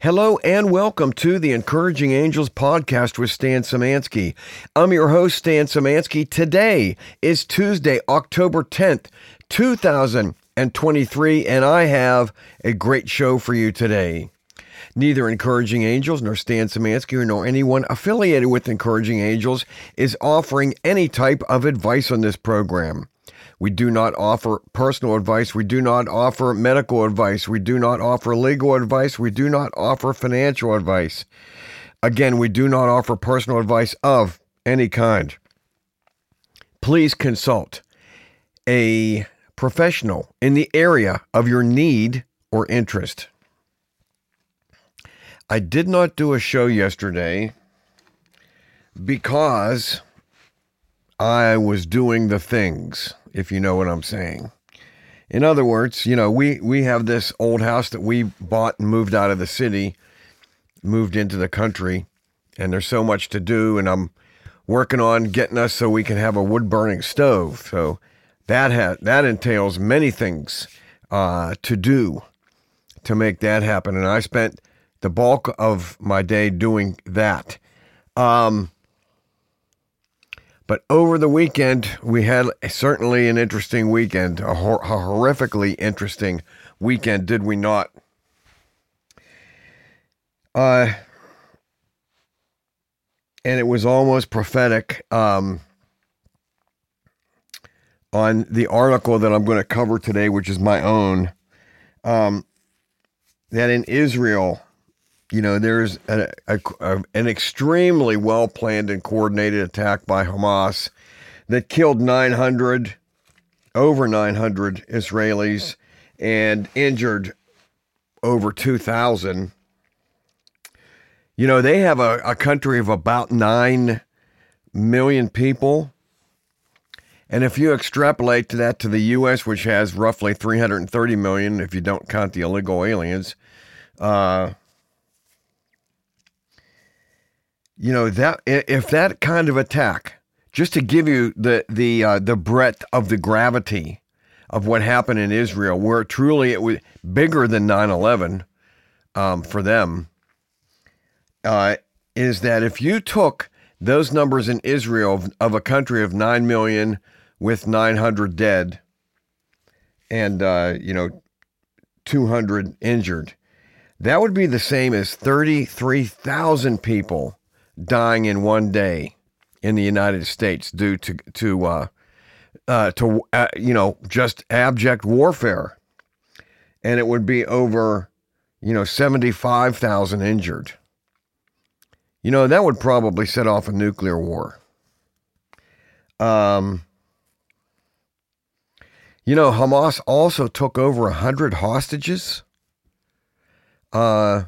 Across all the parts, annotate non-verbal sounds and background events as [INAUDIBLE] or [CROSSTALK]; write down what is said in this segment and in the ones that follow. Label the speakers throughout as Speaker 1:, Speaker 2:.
Speaker 1: Hello and welcome to the Encouraging Angels podcast with Stan Szymanski. I'm your host, Stan Szymanski. Today is Tuesday, October 10th, 2023, and I have a great show for you today. Neither Encouraging Angels nor Stan Szymanski nor anyone affiliated with Encouraging Angels is offering any type of advice on this program. We do not offer personal advice. We do not offer medical advice. We do not offer legal advice. We do not offer financial advice. Again, we do not offer personal advice of any kind. Please consult a professional in the area of your need or interest. I did not do a show yesterday because I was doing the things if you know what I'm saying. In other words, you know, we, we have this old house that we bought and moved out of the city, moved into the country, and there's so much to do. And I'm working on getting us so we can have a wood burning stove. So that ha- that entails many things uh, to do to make that happen. And I spent the bulk of my day doing that. Um, but over the weekend, we had certainly an interesting weekend, a, hor- a horrifically interesting weekend, did we not? Uh, and it was almost prophetic um, on the article that I'm going to cover today, which is my own. Um, that in Israel, you know, there's a, a, a, an extremely well planned and coordinated attack by Hamas that killed 900, over 900 Israelis and injured over 2,000. You know, they have a, a country of about 9 million people. And if you extrapolate that to the U.S., which has roughly 330 million, if you don't count the illegal aliens, uh, you know that if that kind of attack, just to give you the the uh, the breadth of the gravity of what happened in Israel, where truly it was bigger than 9/11 um, for them, uh, is that if you took those numbers in Israel of, of, a country of nine million with 900 dead, and uh, you know 200 injured, that would be the same as 33,000 people dying in one day in the United States due to to uh, uh, to uh, you know just abject warfare, and it would be over you know seventy five thousand injured. You know that would probably set off a nuclear war. Um, you know Hamas also took over a hundred hostages. Uh,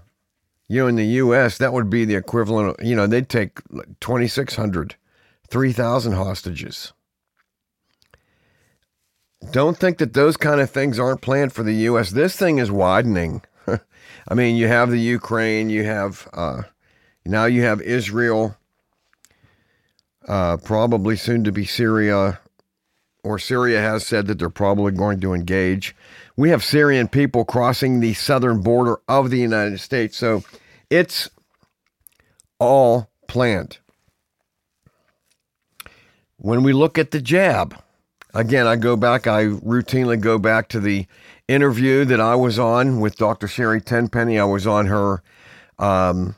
Speaker 1: you know, in the U.S., that would be the equivalent of, you know, they'd take 2,600, 3,000 hostages. Don't think that those kind of things aren't planned for the U.S. This thing is widening. [LAUGHS] I mean, you have the Ukraine, you have, uh, now you have Israel, uh, probably soon to be Syria, or Syria has said that they're probably going to engage. We have Syrian people crossing the southern border of the United States. So it's all planned. When we look at the jab, again, I go back, I routinely go back to the interview that I was on with Dr. Sherry Tenpenny. I was on her um,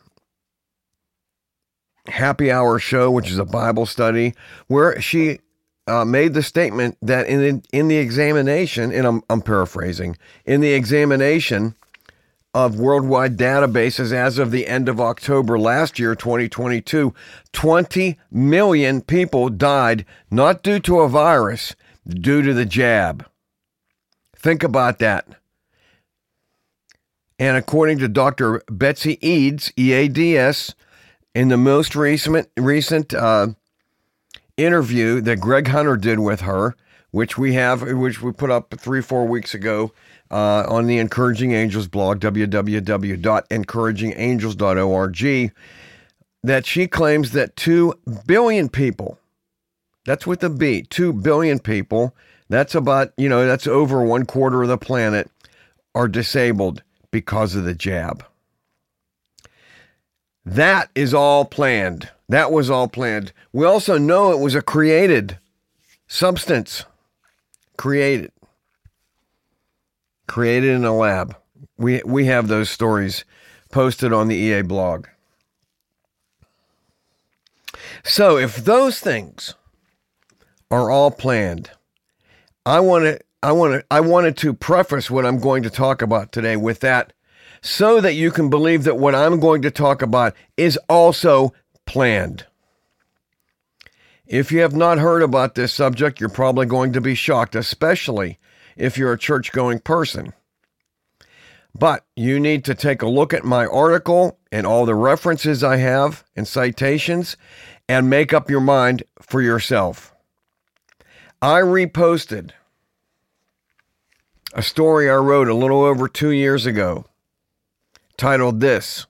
Speaker 1: happy hour show, which is a Bible study, where she uh, made the statement that in in the examination, and I'm, I'm paraphrasing, in the examination of worldwide databases as of the end of October last year, 2022, 20 million people died not due to a virus, due to the jab. Think about that. And according to Dr. Betsy Eads, EADS, in the most recent recent uh, interview that Greg Hunter did with her, which we have, which we put up three, four weeks ago uh, on the Encouraging Angels blog, www.encouragingangels.org, that she claims that 2 billion people, that's with a B, 2 billion people, that's about, you know, that's over one quarter of the planet, are disabled because of the jab. That is all planned. That was all planned. We also know it was a created substance. Created. Created in a lab. We we have those stories posted on the EA blog. So if those things are all planned, I want to I want to I wanted to preface what I'm going to talk about today with that so that you can believe that what I'm going to talk about is also planned. If you have not heard about this subject, you're probably going to be shocked, especially if you're a church going person. But you need to take a look at my article and all the references I have and citations and make up your mind for yourself. I reposted a story I wrote a little over two years ago titled This.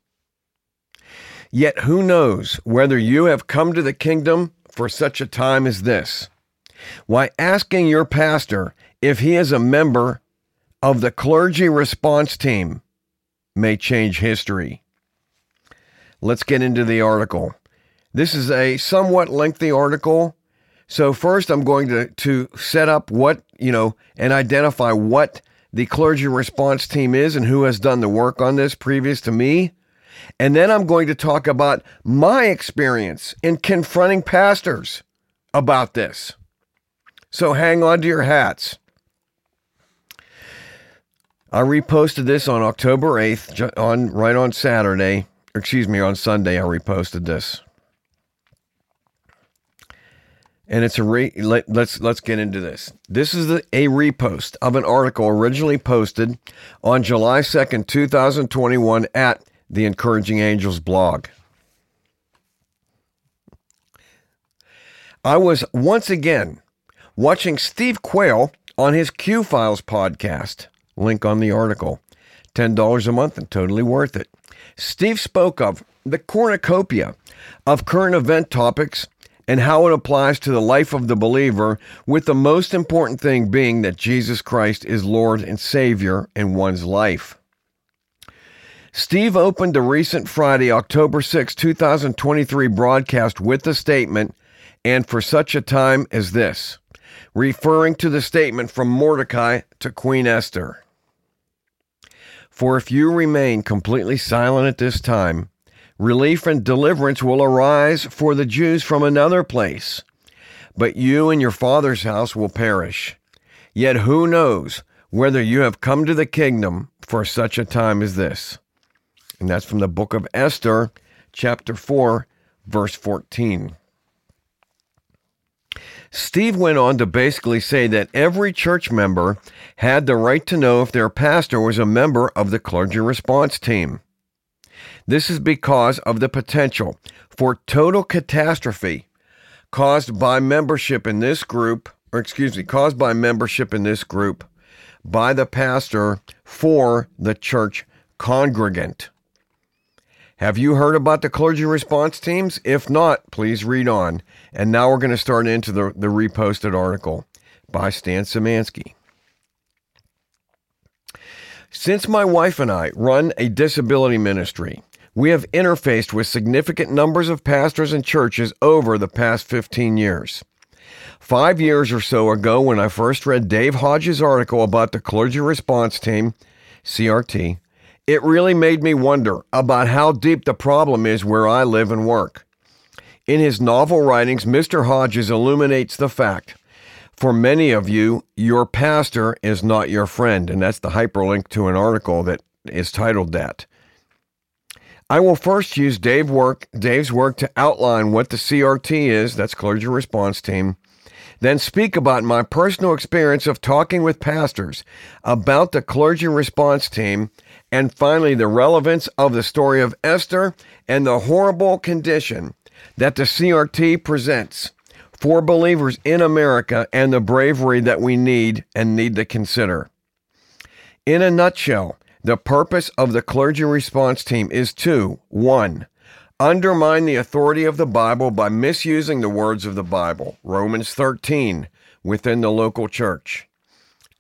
Speaker 1: Yet who knows whether you have come to the kingdom for such a time as this? Why, asking your pastor if he is a member of the clergy response team may change history. Let's get into the article. This is a somewhat lengthy article. So, first, I'm going to, to set up what, you know, and identify what the clergy response team is and who has done the work on this previous to me. And then I'm going to talk about my experience in confronting pastors about this. So hang on to your hats. I reposted this on October 8th, on right on Saturday. Excuse me, on Sunday I reposted this. And it's a re, let, let's let's get into this. This is the, a repost of an article originally posted on July 2nd, 2021 at the Encouraging Angels blog. I was once again watching Steve Quayle on his Q Files podcast. Link on the article. $10 a month and totally worth it. Steve spoke of the cornucopia of current event topics and how it applies to the life of the believer, with the most important thing being that Jesus Christ is Lord and Savior in one's life. Steve opened the recent Friday, October 6, 2023 broadcast with the statement, and for such a time as this, referring to the statement from Mordecai to Queen Esther. For if you remain completely silent at this time, Relief and deliverance will arise for the Jews from another place, but you and your father's house will perish. Yet who knows whether you have come to the kingdom for such a time as this? And that's from the book of Esther, chapter 4, verse 14. Steve went on to basically say that every church member had the right to know if their pastor was a member of the clergy response team. This is because of the potential for total catastrophe caused by membership in this group, or excuse me, caused by membership in this group by the pastor for the church congregant. Have you heard about the clergy response teams? If not, please read on. And now we're going to start into the, the reposted article by Stan Szymanski. Since my wife and I run a disability ministry, we have interfaced with significant numbers of pastors and churches over the past 15 years. Five years or so ago, when I first read Dave Hodges' article about the clergy response team, CRT, it really made me wonder about how deep the problem is where I live and work. In his novel writings, Mr. Hodges illuminates the fact for many of you, your pastor is not your friend. And that's the hyperlink to an article that is titled that. I will first use Dave work, Dave's work to outline what the CRT is, that's Clergy Response Team, then speak about my personal experience of talking with pastors about the Clergy Response Team, and finally the relevance of the story of Esther and the horrible condition that the CRT presents for believers in America and the bravery that we need and need to consider. In a nutshell, the purpose of the clergy response team is to 1. Undermine the authority of the Bible by misusing the words of the Bible, Romans 13, within the local church.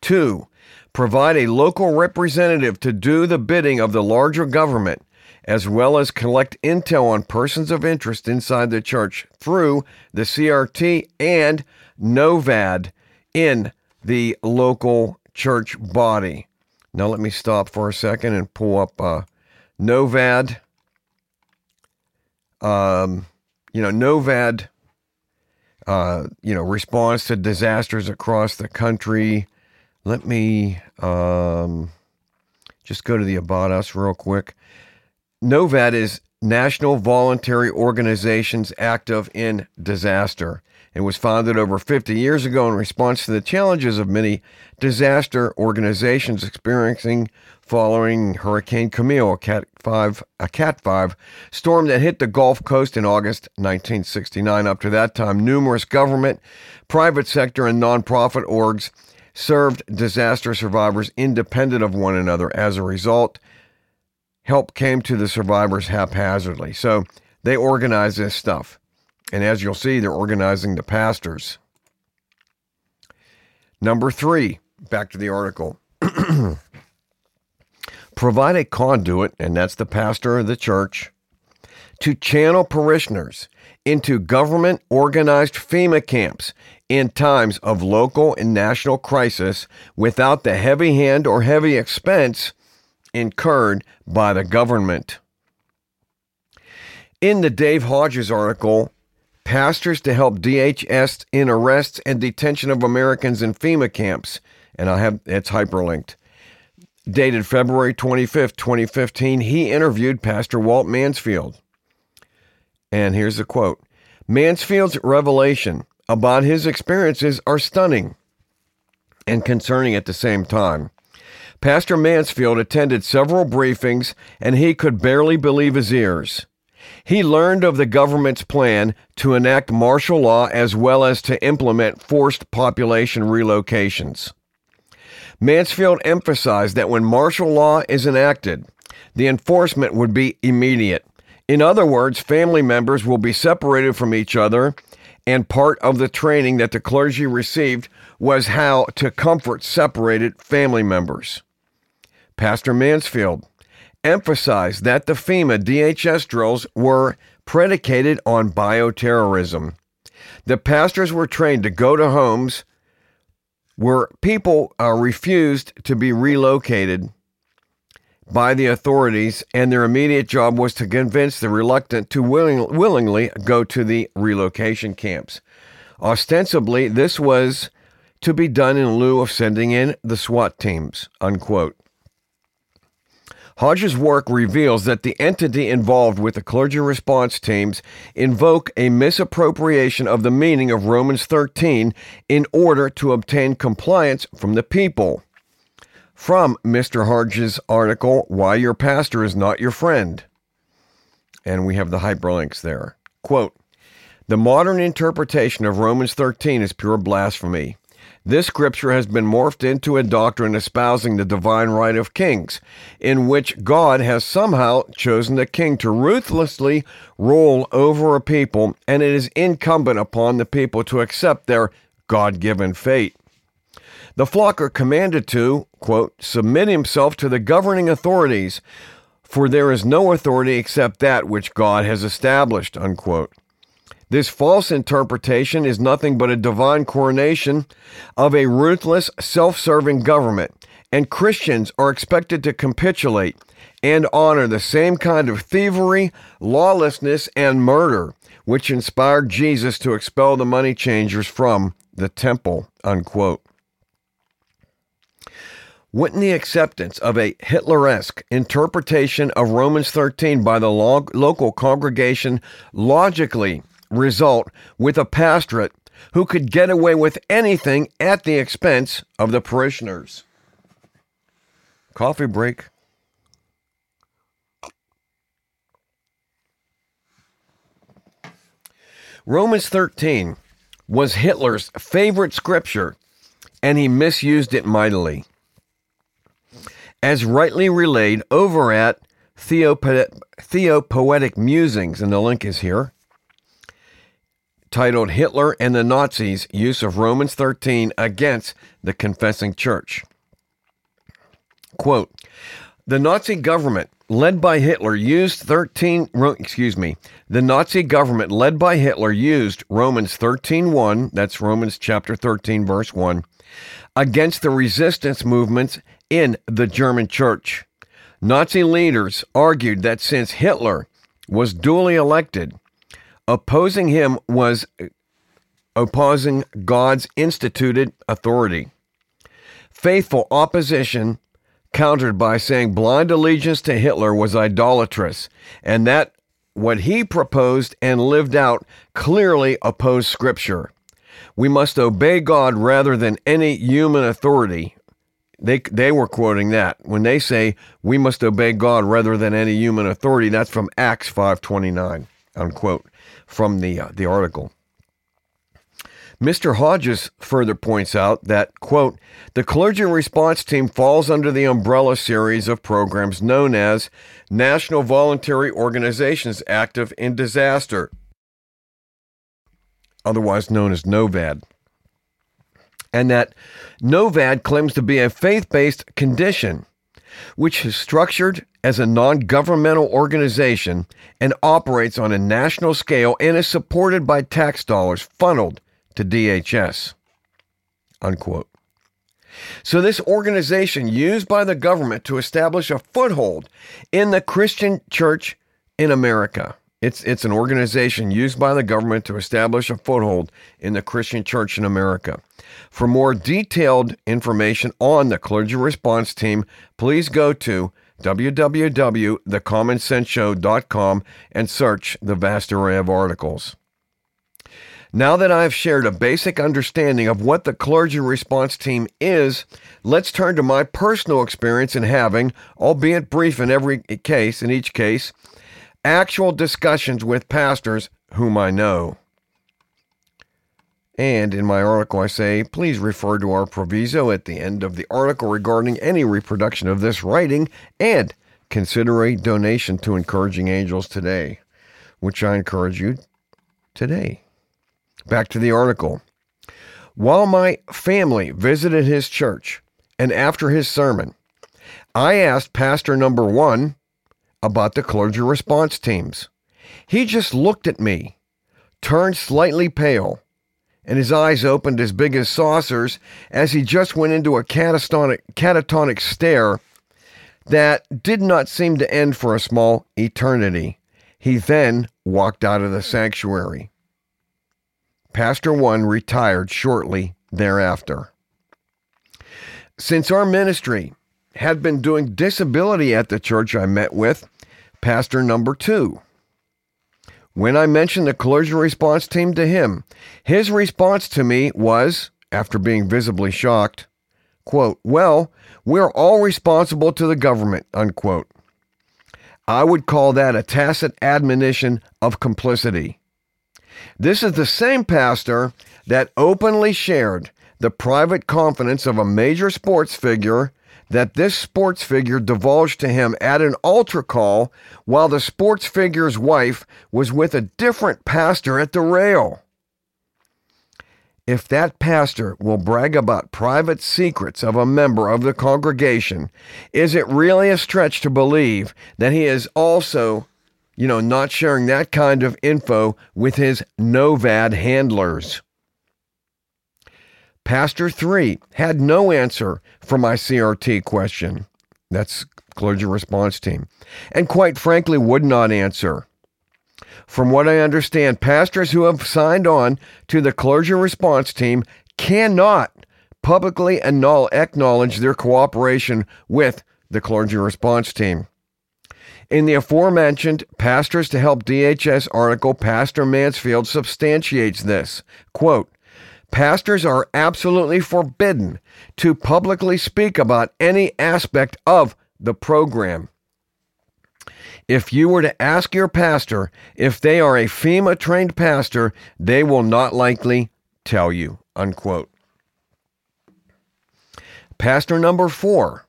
Speaker 1: 2. Provide a local representative to do the bidding of the larger government as well as collect intel on persons of interest inside the church through the CRT and NOVAD in the local church body. Now, let me stop for a second and pull up uh, NOVAD. Um, you know, NOVAD, uh, you know, response to disasters across the country. Let me um, just go to the About Us real quick. NOVAD is National Voluntary Organizations Active in Disaster. It was founded over 50 years ago in response to the challenges of many disaster organizations experiencing following Hurricane Camille, a Cat 5, a Cat 5 storm that hit the Gulf Coast in August 1969. Up to that time, numerous government, private sector, and nonprofit orgs served disaster survivors independent of one another. As a result, help came to the survivors haphazardly. So they organized this stuff. And as you'll see, they're organizing the pastors. Number three, back to the article. [CLEARS THROAT] Provide a conduit, and that's the pastor of the church, to channel parishioners into government organized FEMA camps in times of local and national crisis without the heavy hand or heavy expense incurred by the government. In the Dave Hodges article, Pastors to Help DHS in Arrests and Detention of Americans in FEMA Camps, and I have it's hyperlinked. Dated February 25th, 2015, he interviewed Pastor Walt Mansfield. And here's the quote Mansfield's revelation about his experiences are stunning and concerning at the same time. Pastor Mansfield attended several briefings and he could barely believe his ears. He learned of the government's plan to enact martial law as well as to implement forced population relocations. Mansfield emphasized that when martial law is enacted, the enforcement would be immediate. In other words, family members will be separated from each other, and part of the training that the clergy received was how to comfort separated family members. Pastor Mansfield emphasized that the FEMA DHS drills were predicated on bioterrorism. The pastors were trained to go to homes where people uh, refused to be relocated by the authorities, and their immediate job was to convince the reluctant to willing, willingly go to the relocation camps. Ostensibly, this was to be done in lieu of sending in the SWAT teams. Unquote. Hodges' work reveals that the entity involved with the clergy response teams invoke a misappropriation of the meaning of Romans 13 in order to obtain compliance from the people. From Mr. Hodges' article, Why Your Pastor is Not Your Friend. And we have the hyperlinks there. Quote The modern interpretation of Romans 13 is pure blasphemy. This scripture has been morphed into a doctrine espousing the divine right of kings, in which God has somehow chosen a king to ruthlessly rule over a people, and it is incumbent upon the people to accept their God given fate. The flock are commanded to, quote, submit himself to the governing authorities, for there is no authority except that which God has established, unquote. This false interpretation is nothing but a divine coronation of a ruthless, self serving government, and Christians are expected to capitulate and honor the same kind of thievery, lawlessness, and murder which inspired Jesus to expel the money changers from the temple. Unquote. Wouldn't the acceptance of a Hitleresque interpretation of Romans 13 by the local congregation logically result with a pastorate who could get away with anything at the expense of the parishioners. Coffee break. Romans 13 was Hitler's favorite scripture, and he misused it mightily. As rightly relayed over at Theopoetic Musings, and the link is here, titled Hitler and the Nazis Use of Romans 13 Against the Confessing Church. Quote, The Nazi government led by Hitler used 13 excuse me. The Nazi government led by Hitler used Romans 13:1, that's Romans chapter 13 verse 1, against the resistance movements in the German church. Nazi leaders argued that since Hitler was duly elected, opposing him was opposing God's instituted authority. Faithful opposition countered by saying blind allegiance to Hitler was idolatrous, and that what he proposed and lived out clearly opposed Scripture. We must obey God rather than any human authority. They, they were quoting that when they say we must obey God rather than any human authority. That's from Acts 5:29, unquote, from the uh, the article. Mr. Hodges further points out that, quote, the clergy response team falls under the umbrella series of programs known as National Voluntary Organizations Active in Disaster, otherwise known as NOVAD. And that NOVAD claims to be a faith based condition, which is structured as a non governmental organization and operates on a national scale and is supported by tax dollars funneled to DHS. Unquote. So, this organization used by the government to establish a foothold in the Christian church in America. It's, it's an organization used by the government to establish a foothold in the Christian church in America. For more detailed information on the clergy response team, please go to www.thecommonsenseshow.com and search the vast array of articles. Now that I've shared a basic understanding of what the clergy response team is, let's turn to my personal experience in having, albeit brief in every case, in each case, actual discussions with pastors whom I know. And in my article, I say, please refer to our proviso at the end of the article regarding any reproduction of this writing and consider a donation to Encouraging Angels today, which I encourage you today. Back to the article. While my family visited his church and after his sermon, I asked pastor number one about the clergy response teams. He just looked at me, turned slightly pale, and his eyes opened as big as saucers as he just went into a catatonic, catatonic stare that did not seem to end for a small eternity. He then walked out of the sanctuary. Pastor One retired shortly thereafter. Since our ministry had been doing disability at the church I met with, Pastor number two. When I mentioned the clergy response team to him, his response to me was, after being visibly shocked, quote, Well, we're all responsible to the government, unquote. I would call that a tacit admonition of complicity. This is the same pastor that openly shared the private confidence of a major sports figure that this sports figure divulged to him at an altar call while the sports figure's wife was with a different pastor at the rail. If that pastor will brag about private secrets of a member of the congregation, is it really a stretch to believe that he is also you know, not sharing that kind of info with his Novad handlers. Pastor 3 had no answer for my CRT question. That's clergy response team. And quite frankly, would not answer. From what I understand, pastors who have signed on to the clergy response team cannot publicly acknowledge their cooperation with the clergy response team. In the aforementioned Pastors to Help DHS article, Pastor Mansfield substantiates this. Quote, Pastors are absolutely forbidden to publicly speak about any aspect of the program. If you were to ask your pastor if they are a FEMA trained pastor, they will not likely tell you. Unquote. Pastor number four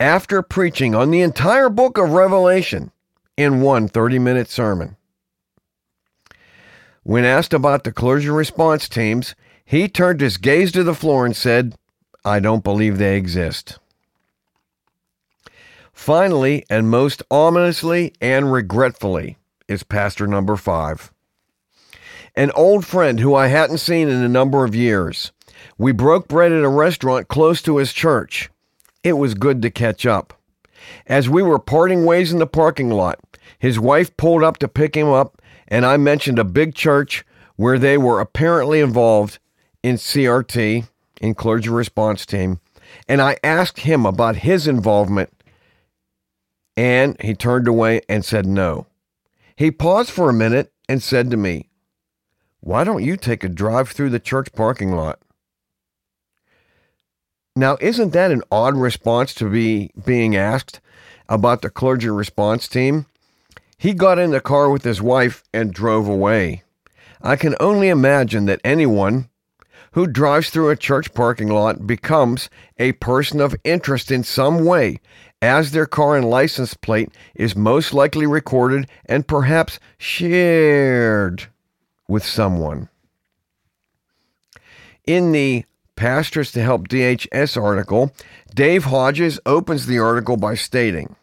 Speaker 1: after preaching on the entire book of Revelation in one 30 minute sermon. When asked about the clergy response teams, he turned his gaze to the floor and said, I don't believe they exist. Finally, and most ominously and regretfully, is pastor number five. An old friend who I hadn't seen in a number of years. We broke bread at a restaurant close to his church. It was good to catch up. As we were parting ways in the parking lot, his wife pulled up to pick him up, and I mentioned a big church where they were apparently involved in CRT, in Clergy Response Team, and I asked him about his involvement, and he turned away and said no. He paused for a minute and said to me, Why don't you take a drive through the church parking lot? Now, isn't that an odd response to be being asked about the clergy response team? He got in the car with his wife and drove away. I can only imagine that anyone who drives through a church parking lot becomes a person of interest in some way, as their car and license plate is most likely recorded and perhaps shared with someone. In the Pastors to Help DHS article, Dave Hodges opens the article by stating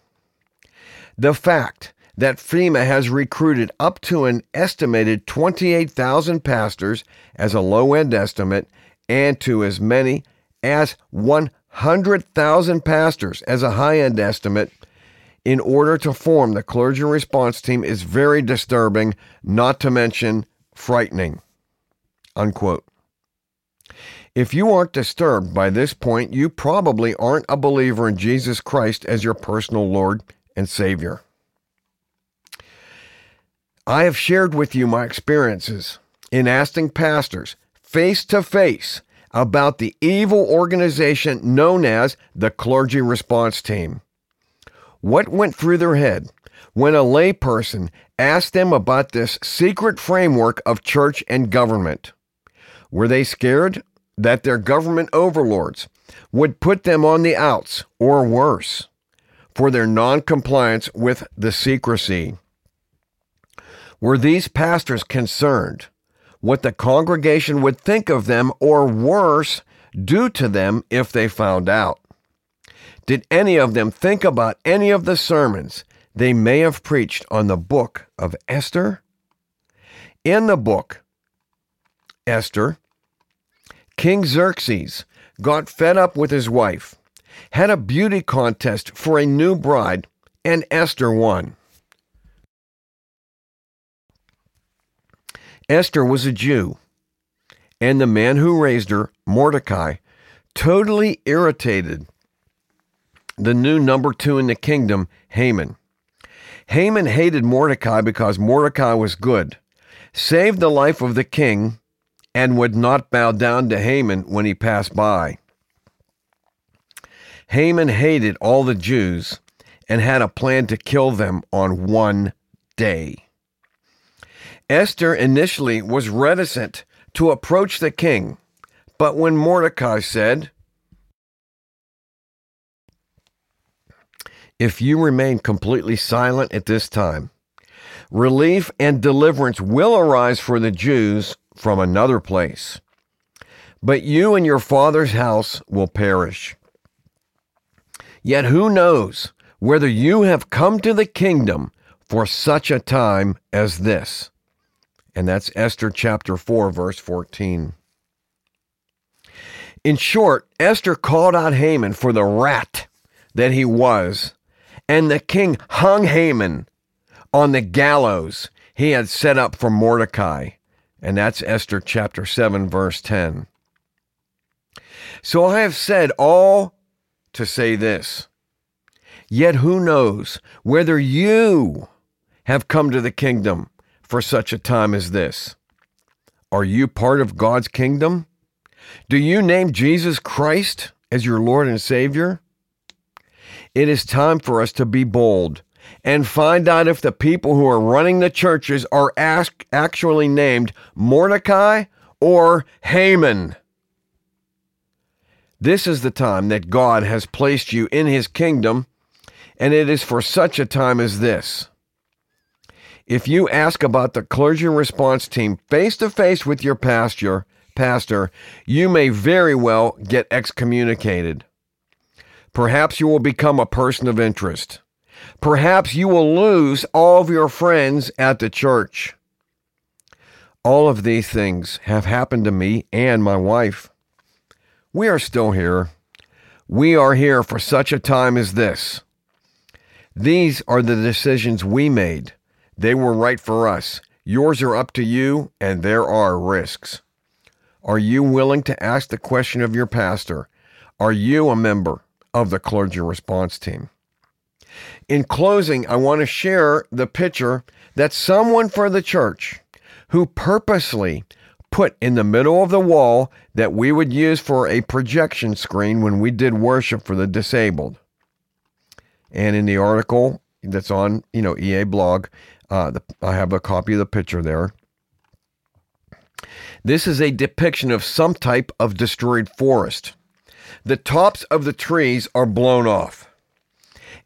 Speaker 1: The fact that FEMA has recruited up to an estimated 28,000 pastors as a low end estimate and to as many as 100,000 pastors as a high end estimate in order to form the clergy response team is very disturbing, not to mention frightening. Unquote. If you aren't disturbed by this point, you probably aren't a believer in Jesus Christ as your personal Lord and Savior. I have shared with you my experiences in asking pastors face to face about the evil organization known as the Clergy Response Team. What went through their head when a layperson asked them about this secret framework of church and government? Were they scared that their government overlords would put them on the outs or worse for their noncompliance with the secrecy? Were these pastors concerned what the congregation would think of them or worse, do to them if they found out? Did any of them think about any of the sermons they may have preached on the book of Esther? In the book, Esther, King Xerxes got fed up with his wife, had a beauty contest for a new bride, and Esther won. Esther was a Jew, and the man who raised her, Mordecai, totally irritated the new number two in the kingdom, Haman. Haman hated Mordecai because Mordecai was good, saved the life of the king, and would not bow down to Haman when he passed by. Haman hated all the Jews and had a plan to kill them on one day. Esther initially was reticent to approach the king, but when Mordecai said, If you remain completely silent at this time, relief and deliverance will arise for the Jews from another place, but you and your father's house will perish. Yet who knows whether you have come to the kingdom for such a time as this? And that's Esther chapter 4, verse 14. In short, Esther called out Haman for the rat that he was, and the king hung Haman on the gallows he had set up for Mordecai. And that's Esther chapter 7, verse 10. So I have said all to say this. Yet who knows whether you have come to the kingdom for such a time as this? Are you part of God's kingdom? Do you name Jesus Christ as your Lord and Savior? It is time for us to be bold and find out if the people who are running the churches are ask, actually named Mordecai or Haman. This is the time that God has placed you in his kingdom, and it is for such a time as this. If you ask about the clergy response team face to face with your pastor, pastor, you may very well get excommunicated. Perhaps you will become a person of interest. Perhaps you will lose all of your friends at the church. All of these things have happened to me and my wife. We are still here. We are here for such a time as this. These are the decisions we made. They were right for us. Yours are up to you, and there are risks. Are you willing to ask the question of your pastor? Are you a member of the clergy response team? In closing, I want to share the picture that someone for the church who purposely put in the middle of the wall that we would use for a projection screen when we did worship for the disabled. And in the article that's on, you know, EA blog, uh, the, I have a copy of the picture there. This is a depiction of some type of destroyed forest. The tops of the trees are blown off.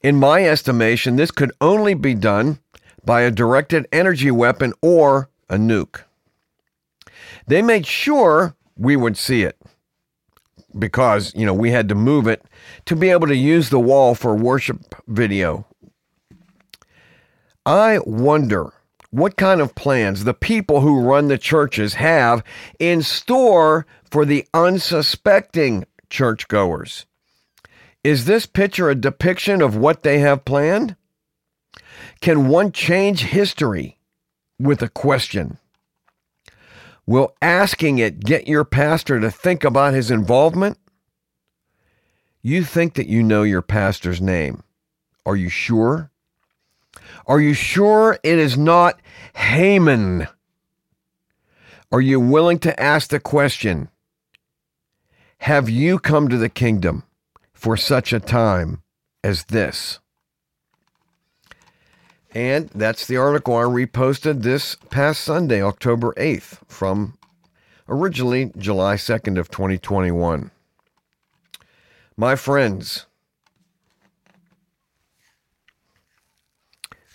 Speaker 1: In my estimation, this could only be done by a directed energy weapon or a nuke. They made sure we would see it because, you know, we had to move it to be able to use the wall for worship video. I wonder what kind of plans the people who run the churches have in store for the unsuspecting churchgoers. Is this picture a depiction of what they have planned? Can one change history with a question? Will asking it get your pastor to think about his involvement? You think that you know your pastor's name. Are you sure? Are you sure it is not Haman? Are you willing to ask the question Have you come to the kingdom for such a time as this? And that's the article I reposted this past Sunday, October 8th, from originally July 2nd of 2021. My friends,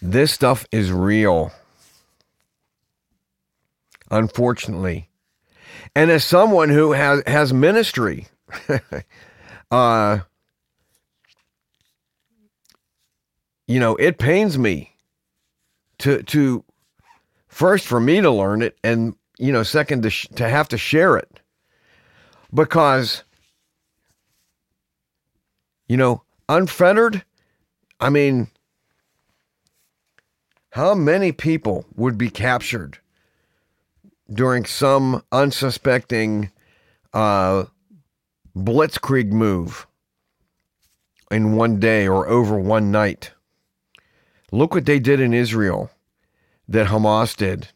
Speaker 1: this stuff is real. Unfortunately. And as someone who has, has ministry, [LAUGHS] uh, you know, it pains me to to first for me to learn it and you know second to sh- to have to share it because you know unfettered i mean how many people would be captured during some unsuspecting uh, blitzkrieg move in one day or over one night Look what they did in Israel that Hamas did.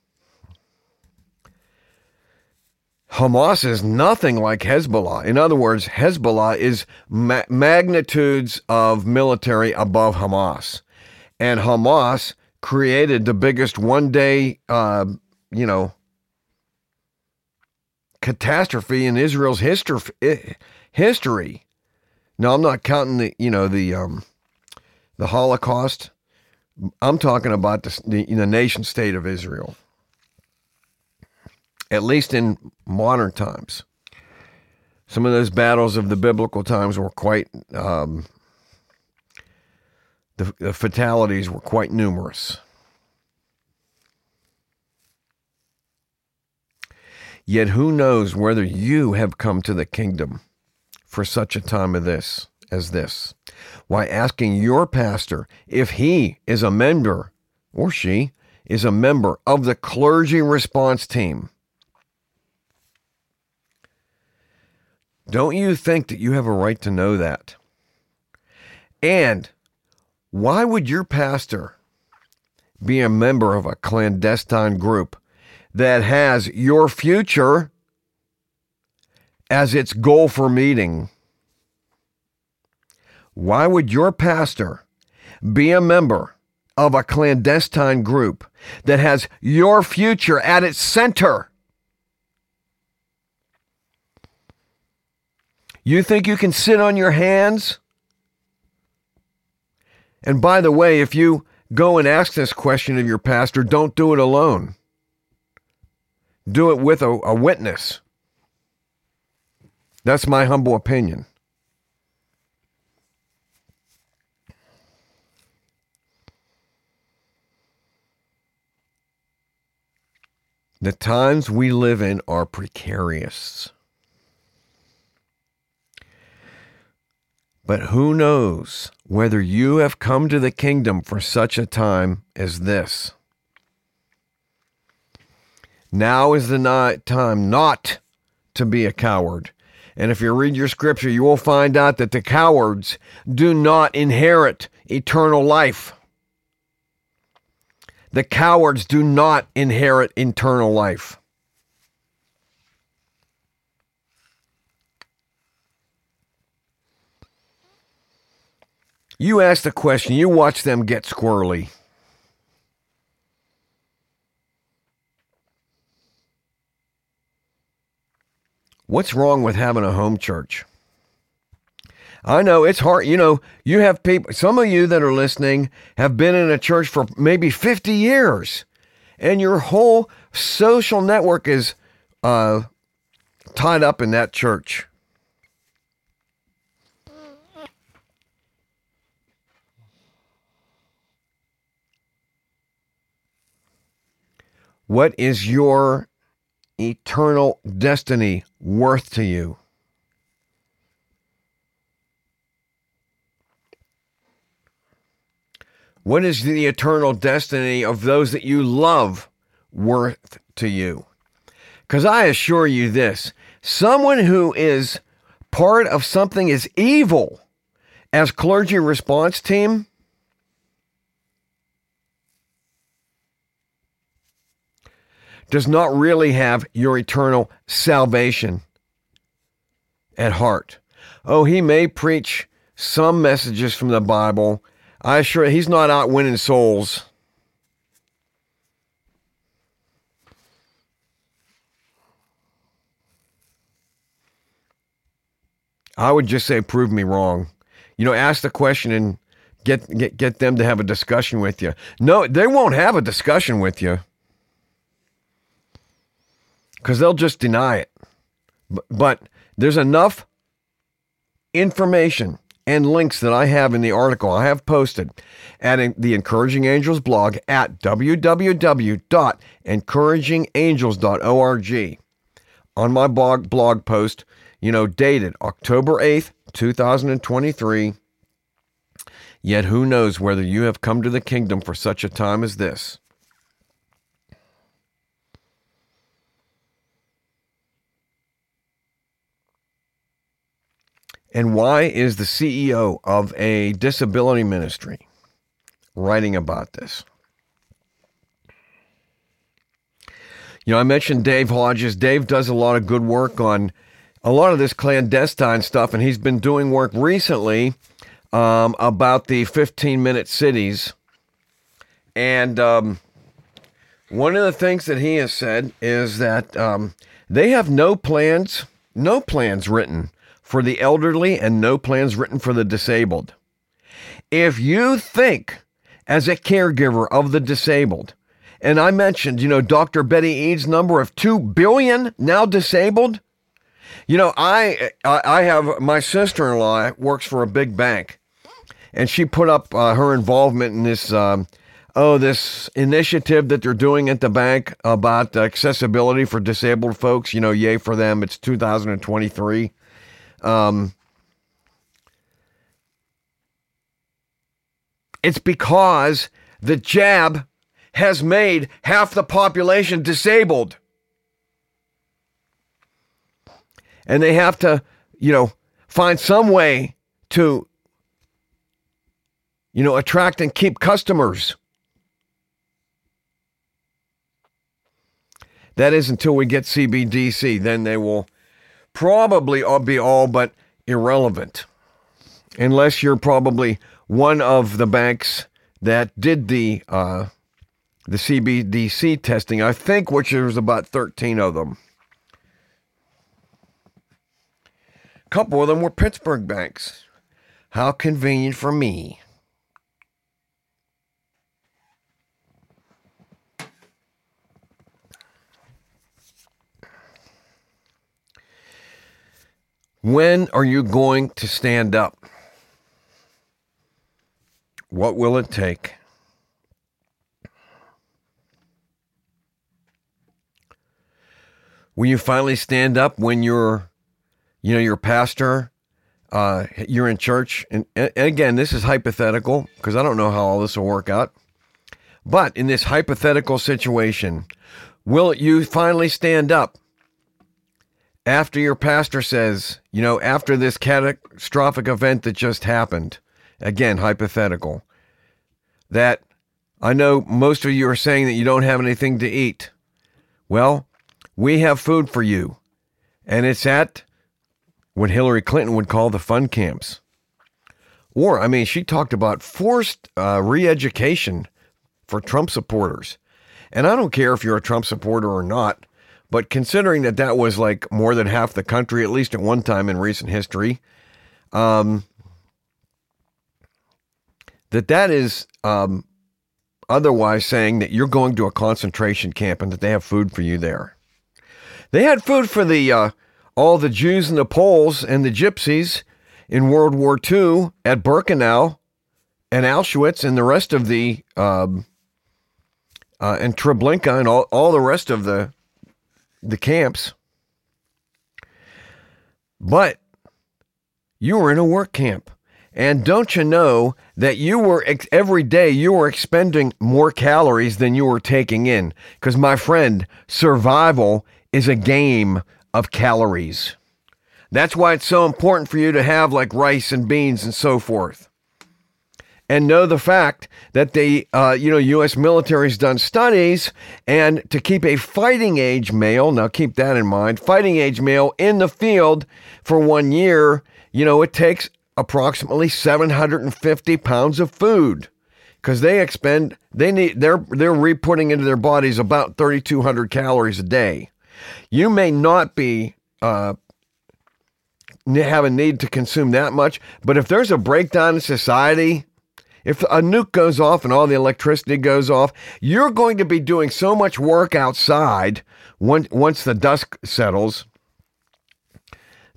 Speaker 1: Hamas is nothing like Hezbollah. In other words, Hezbollah is ma- magnitudes of military above Hamas. And Hamas created the biggest one day, uh, you know, catastrophe in Israel's history. History. Now, I'm not counting the, you know, the um, the Holocaust I'm talking about the, the, the nation state of Israel, at least in modern times. Some of those battles of the biblical times were quite, um, the, the fatalities were quite numerous. Yet who knows whether you have come to the kingdom for such a time of this as this? Why, asking your pastor if he is a member or she is a member of the clergy response team. Don't you think that you have a right to know that? And why would your pastor be a member of a clandestine group that has your future as its goal for meeting? Why would your pastor be a member of a clandestine group that has your future at its center? You think you can sit on your hands? And by the way, if you go and ask this question of your pastor, don't do it alone. Do it with a, a witness. That's my humble opinion. The times we live in are precarious. But who knows whether you have come to the kingdom for such a time as this? Now is the time not to be a coward. And if you read your scripture, you will find out that the cowards do not inherit eternal life. The cowards do not inherit eternal life. You ask the question, you watch them get squirrely. What's wrong with having a home church? I know it's hard. You know, you have people, some of you that are listening have been in a church for maybe 50 years, and your whole social network is uh, tied up in that church. What is your eternal destiny worth to you? What is the eternal destiny of those that you love worth to you? Because I assure you this someone who is part of something as evil as clergy response team does not really have your eternal salvation at heart. Oh, he may preach some messages from the Bible. I assure you, he's not out winning souls. I would just say, prove me wrong. You know, ask the question and get get get them to have a discussion with you. No, they won't have a discussion with you because they'll just deny it. But, there's enough information and links that I have in the article I have posted at the Encouraging Angels blog at www.encouragingangels.org. On my blog blog post, you know, dated October 8th, 2023. Yet who knows whether you have come to the kingdom for such a time as this. And why is the CEO of a disability ministry writing about this? You know, I mentioned Dave Hodges. Dave does a lot of good work on a lot of this clandestine stuff, and he's been doing work recently um, about the 15 minute cities. And um, one of the things that he has said is that um, they have no plans, no plans written for the elderly and no plans written for the disabled. If you think, as a caregiver of the disabled, and I mentioned, you know, Dr. Betty Eads' number of 2 billion now disabled. You know, I I have my sister-in-law works for a big bank, and she put up uh, her involvement in this um, oh this initiative that they're doing at the bank about accessibility for disabled folks. You know, yay for them! It's 2023. Um, it's because the jab has made half the population disabled. And they have to, you know, find some way to, you know, attract and keep customers. That is until we get CBDC. Then they will probably be all but irrelevant unless you're probably one of the banks that did the uh, the CBDC testing. I think which there's about 13 of them. A couple of them were Pittsburgh banks. How convenient for me. When are you going to stand up? What will it take? Will you finally stand up when you're, you know, your pastor, uh, you're in church? And, and again, this is hypothetical because I don't know how all this will work out. But in this hypothetical situation, will you finally stand up after your pastor says, you know, after this catastrophic event that just happened? Again, hypothetical. That I know most of you are saying that you don't have anything to eat. Well, we have food for you. And it's at what Hillary Clinton would call the fun camps. Or, I mean, she talked about forced uh, re education for Trump supporters. And I don't care if you're a Trump supporter or not, but considering that that was like more than half the country, at least at one time in recent history, um, that that is um, otherwise saying that you're going to a concentration camp and that they have food for you there. They had food for the uh, all the Jews and the Poles and the Gypsies in World War II at Birkenau and Auschwitz and the rest of the um, uh, and Treblinka and all, all the rest of the the camps. But you were in a work camp. And don't you know that you were every day you were expending more calories than you were taking in? Because, my friend, survival is a game of calories. That's why it's so important for you to have like rice and beans and so forth. And know the fact that the uh, you know U.S. military's done studies, and to keep a fighting age male, now keep that in mind, fighting age male in the field for one year, you know it takes approximately 750 pounds of food because they expend they need they're they're re-putting into their bodies about 3200 calories a day you may not be uh, have a need to consume that much, but if there's a breakdown in society, if a nuke goes off and all the electricity goes off, you're going to be doing so much work outside once the dust settles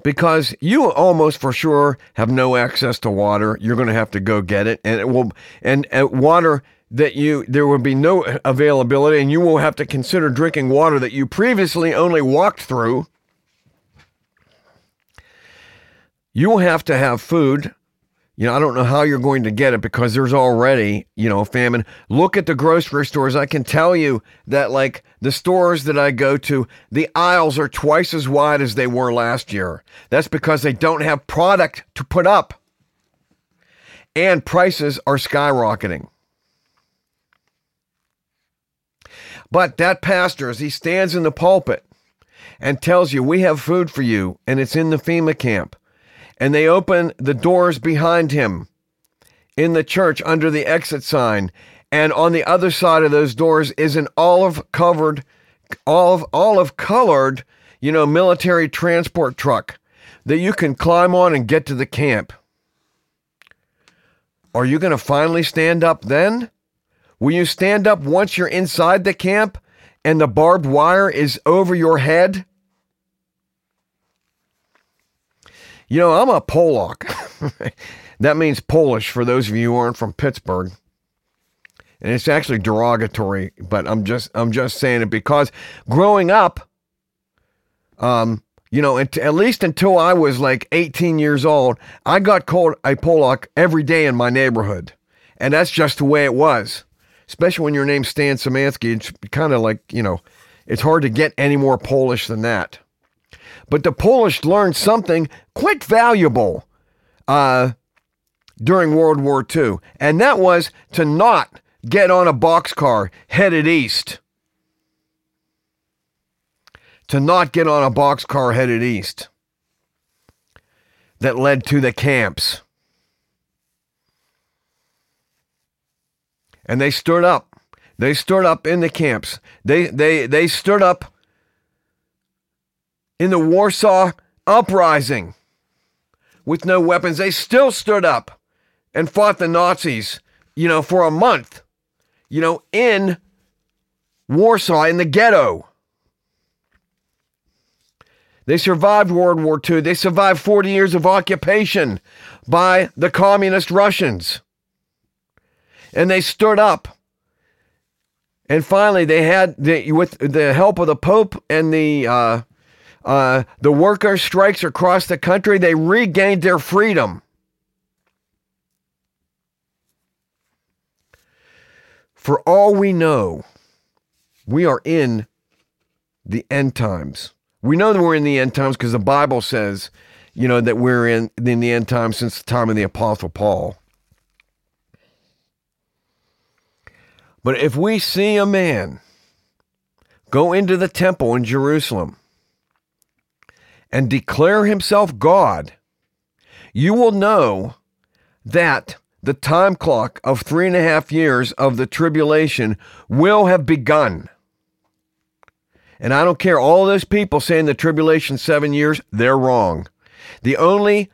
Speaker 1: because you almost for sure have no access to water. You're going to have to go get it, and it will and, and water that you there will be no availability and you will have to consider drinking water that you previously only walked through you will have to have food you know i don't know how you're going to get it because there's already you know famine. Look at the grocery stores. I can tell you that like the stores that i go to the aisles are twice as wide as they were last year. That's because they don't have product to put up. And prices are skyrocketing. But that pastor, as he stands in the pulpit and tells you, We have food for you, and it's in the FEMA camp, and they open the doors behind him in the church under the exit sign, and on the other side of those doors is an olive covered, olive, olive colored, you know, military transport truck that you can climb on and get to the camp. Are you going to finally stand up then? Will you stand up once you're inside the camp and the barbed wire is over your head? You know, I'm a Polak. [LAUGHS] that means Polish for those of you who aren't from Pittsburgh. And it's actually derogatory, but I'm just I'm just saying it because growing up, um, you know, at, at least until I was like 18 years old, I got called a Polak every day in my neighborhood. And that's just the way it was especially when your name's Stan Szymanski, It's kind of like, you know, it's hard to get any more Polish than that. But the Polish learned something quite valuable uh, during World War II, and that was to not get on a boxcar headed east. To not get on a boxcar headed east that led to the camps. and they stood up. They stood up in the camps. They they they stood up in the Warsaw uprising with no weapons. They still stood up and fought the Nazis, you know, for a month, you know, in Warsaw in the ghetto. They survived World War II. They survived 40 years of occupation by the communist Russians and they stood up. And finally, they had the, with the help of the Pope and the uh, uh, the worker strikes across the country, they regained their freedom. For all we know, we are in the end times. We know that we're in the end times because the Bible says, you know, that we're in, in the end times since the time of the Apostle Paul. But if we see a man go into the temple in Jerusalem and declare himself God, you will know that the time clock of three and a half years of the tribulation will have begun. And I don't care, all those people saying the tribulation seven years, they're wrong. The only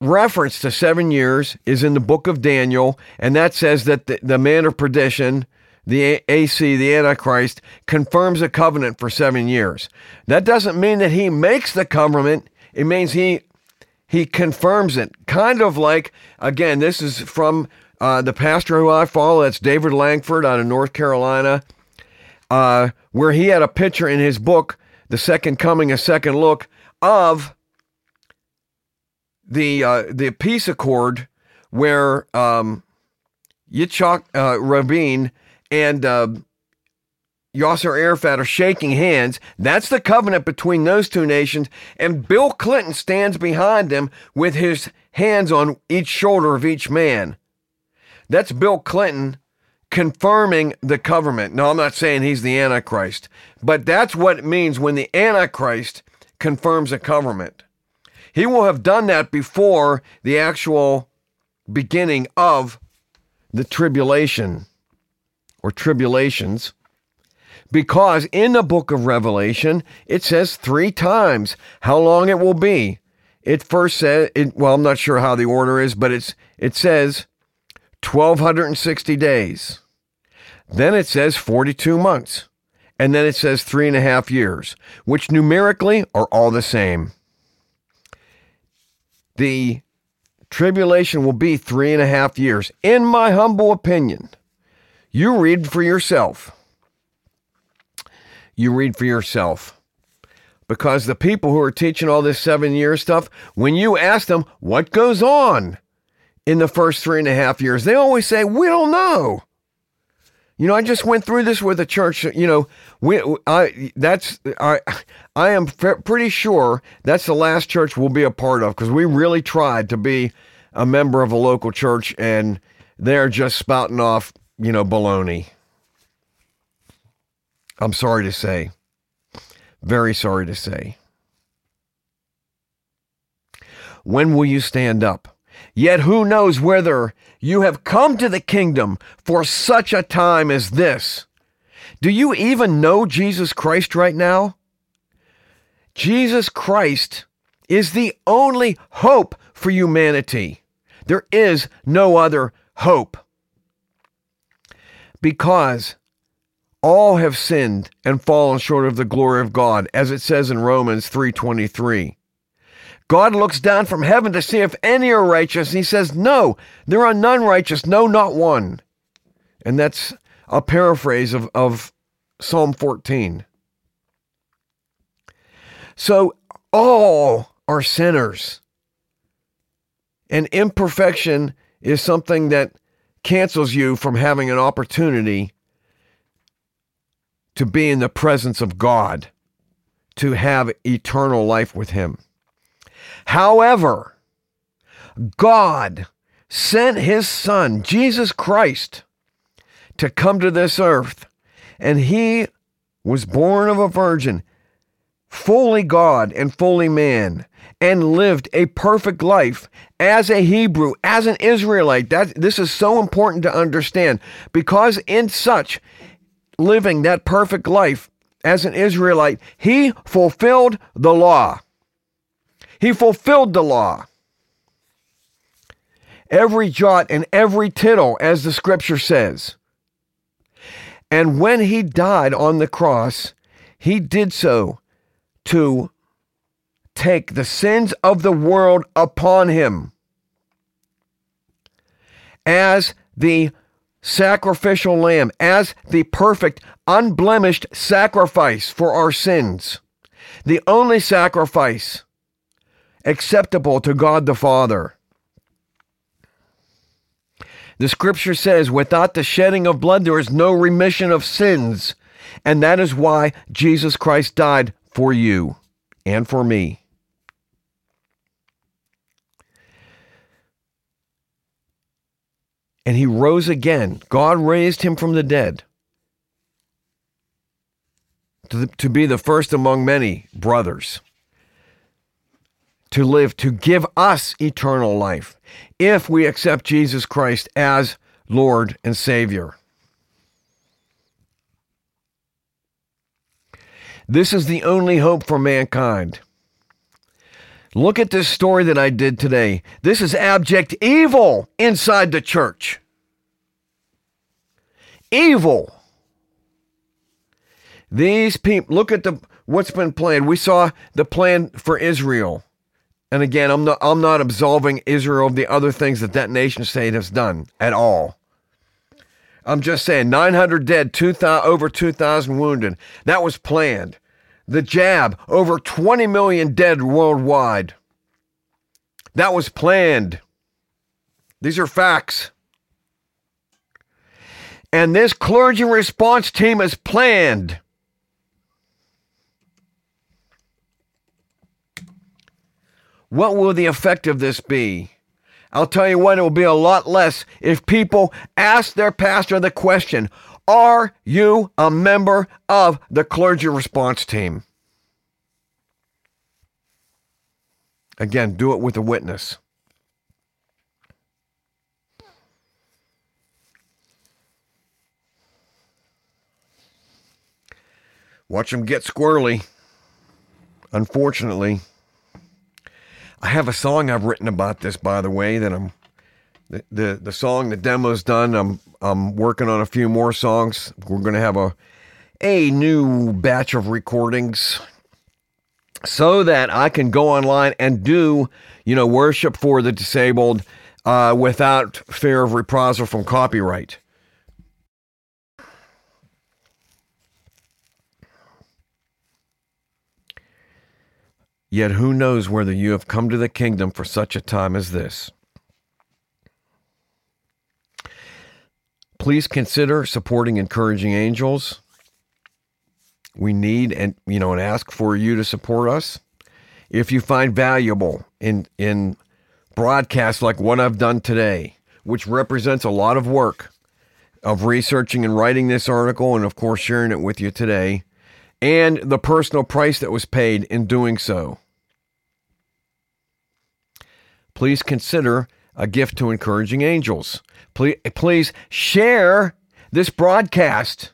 Speaker 1: reference to seven years is in the book of Daniel, and that says that the, the man of perdition, the AC, the Antichrist, confirms a covenant for seven years. That doesn't mean that he makes the covenant, it means he he confirms it. Kind of like, again, this is from uh, the pastor who I follow, that's David Langford out of North Carolina, uh, where he had a picture in his book, The Second Coming, A Second Look, of the uh, the peace accord where um, Yitzhak uh, Rabin and uh, Yasser Arafat are shaking hands. That's the covenant between those two nations. And Bill Clinton stands behind them with his hands on each shoulder of each man. That's Bill Clinton confirming the covenant. No, I'm not saying he's the Antichrist, but that's what it means when the Antichrist confirms a covenant. He will have done that before the actual beginning of the tribulation or tribulations. Because in the book of Revelation, it says three times how long it will be. It first says, it, well, I'm not sure how the order is, but it's it says 1,260 days. Then it says 42 months. And then it says three and a half years, which numerically are all the same the tribulation will be three and a half years, in my humble opinion. You read for yourself. You read for yourself. Because the people who are teaching all this seven year stuff, when you ask them what goes on in the first three and a half years, they always say, We don't know. You know, I just went through this with a church. You know, we, I that's I, I am pretty sure that's the last church we'll be a part of because we really tried to be a member of a local church, and they're just spouting off, you know, baloney. I'm sorry to say, very sorry to say. When will you stand up? Yet who knows whether you have come to the kingdom for such a time as this? Do you even know Jesus Christ right now? Jesus Christ is the only hope for humanity. There is no other hope. Because all have sinned and fallen short of the glory of God, as it says in Romans 3:23. God looks down from heaven to see if any are righteous. And he says, No, there are none righteous, no, not one. And that's a paraphrase of, of Psalm 14. So all are sinners. And imperfection is something that cancels you from having an opportunity to be in the presence of God, to have eternal life with Him. However, God sent his son, Jesus Christ, to come to this earth, and he was born of a virgin, fully God and fully man, and lived a perfect life as a Hebrew, as an Israelite. That this is so important to understand because in such living that perfect life as an Israelite, he fulfilled the law. He fulfilled the law. Every jot and every tittle, as the scripture says. And when he died on the cross, he did so to take the sins of the world upon him as the sacrificial lamb, as the perfect, unblemished sacrifice for our sins. the only sacrifice acceptable to God the Father. The scripture says, without the shedding of blood, there is no remission of sins. And that is why Jesus Christ died for you and for me. And he rose again. God raised him from the dead to, the, to be the first among many brothers, to live, to give us eternal life if we accept Jesus Christ as Lord and Savior. This is the only hope for mankind. Look at this story that I did today. This is abject evil inside the church. Evil. These people, look at the what's been planned. We saw the plan for Israel. And again, I'm not I'm not absolving Israel of the other things that that nation state has done at all. I'm just saying 900 dead, 2000 over 2000 wounded. That was planned. The jab, over 20 million dead worldwide. That was planned. These are facts. And this clergy response team is planned. What will the effect of this be? I'll tell you what, it will be a lot less if people ask their pastor the question Are you a member of the clergy response team? Again, do it with a witness. Watch them get squirrely. Unfortunately. I have a song I've written about this, by the way, that I'm the the, the song, the demo's done. I'm I'm working on a few more songs. We're gonna have a a new batch of recordings so that I can go online and do, you know, worship for the disabled uh, without fear of reprisal from copyright. Yet who knows whether you have come to the kingdom for such a time as this? Please consider supporting encouraging angels. We need and you know and ask for you to support us. If you find valuable in in broadcasts like what I've done today, which represents a lot of work of researching and writing this article and of course sharing it with you today, and the personal price that was paid in doing so please consider a gift to encouraging angels. Please, please share this broadcast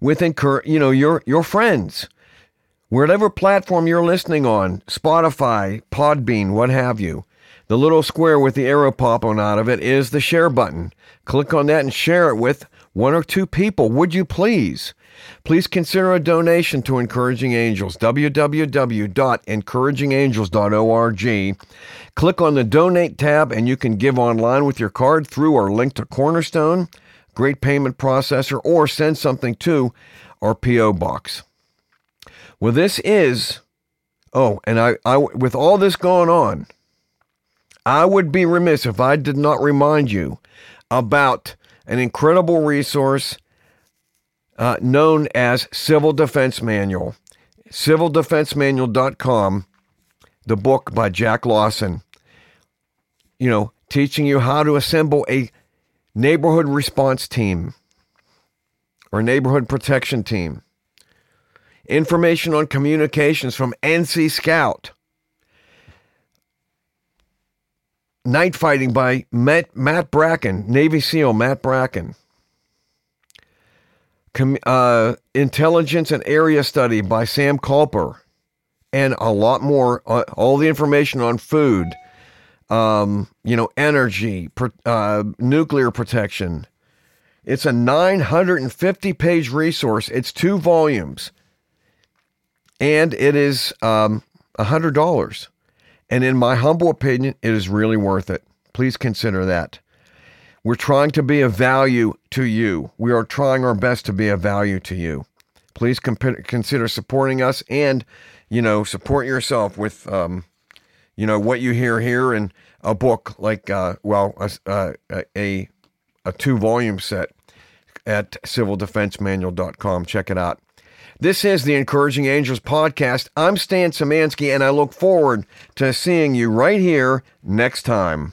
Speaker 1: with encourage, you know, your your friends. Whatever platform you're listening on, Spotify, Podbean, what have you. The little square with the arrow popping out of it is the share button. Click on that and share it with one or two people, would you please? Please consider a donation to Encouraging Angels, www.encouragingangels.org. Click on the donate tab and you can give online with your card through our link to Cornerstone, great payment processor, or send something to our P.O. box. Well, this is, oh, and I, I, with all this going on, I would be remiss if I did not remind you about an incredible resource uh, known as Civil Defense Manual. CivilDefenseManual.com, the book by Jack Lawson. You know, teaching you how to assemble a neighborhood response team or neighborhood protection team. Information on communications from NC Scout. Night Fighting by Matt, Matt Bracken, Navy SEAL Matt Bracken. Com- uh, Intelligence and Area Study by Sam Culper, and a lot more. Uh, all the information on food, um, you know, energy, pro- uh, nuclear protection. It's a 950 page resource. It's two volumes, and it is um, $100. And in my humble opinion, it is really worth it. Please consider that. We're trying to be of value to you. We are trying our best to be of value to you. please comp- consider supporting us and, you know, support yourself with, um, you know, what you hear here and a book like, uh, well, a, a, a two volume set at civildefensemanual.com. Check it out. This is the Encouraging Angels podcast. I'm Stan Szymanski, and I look forward to seeing you right here next time.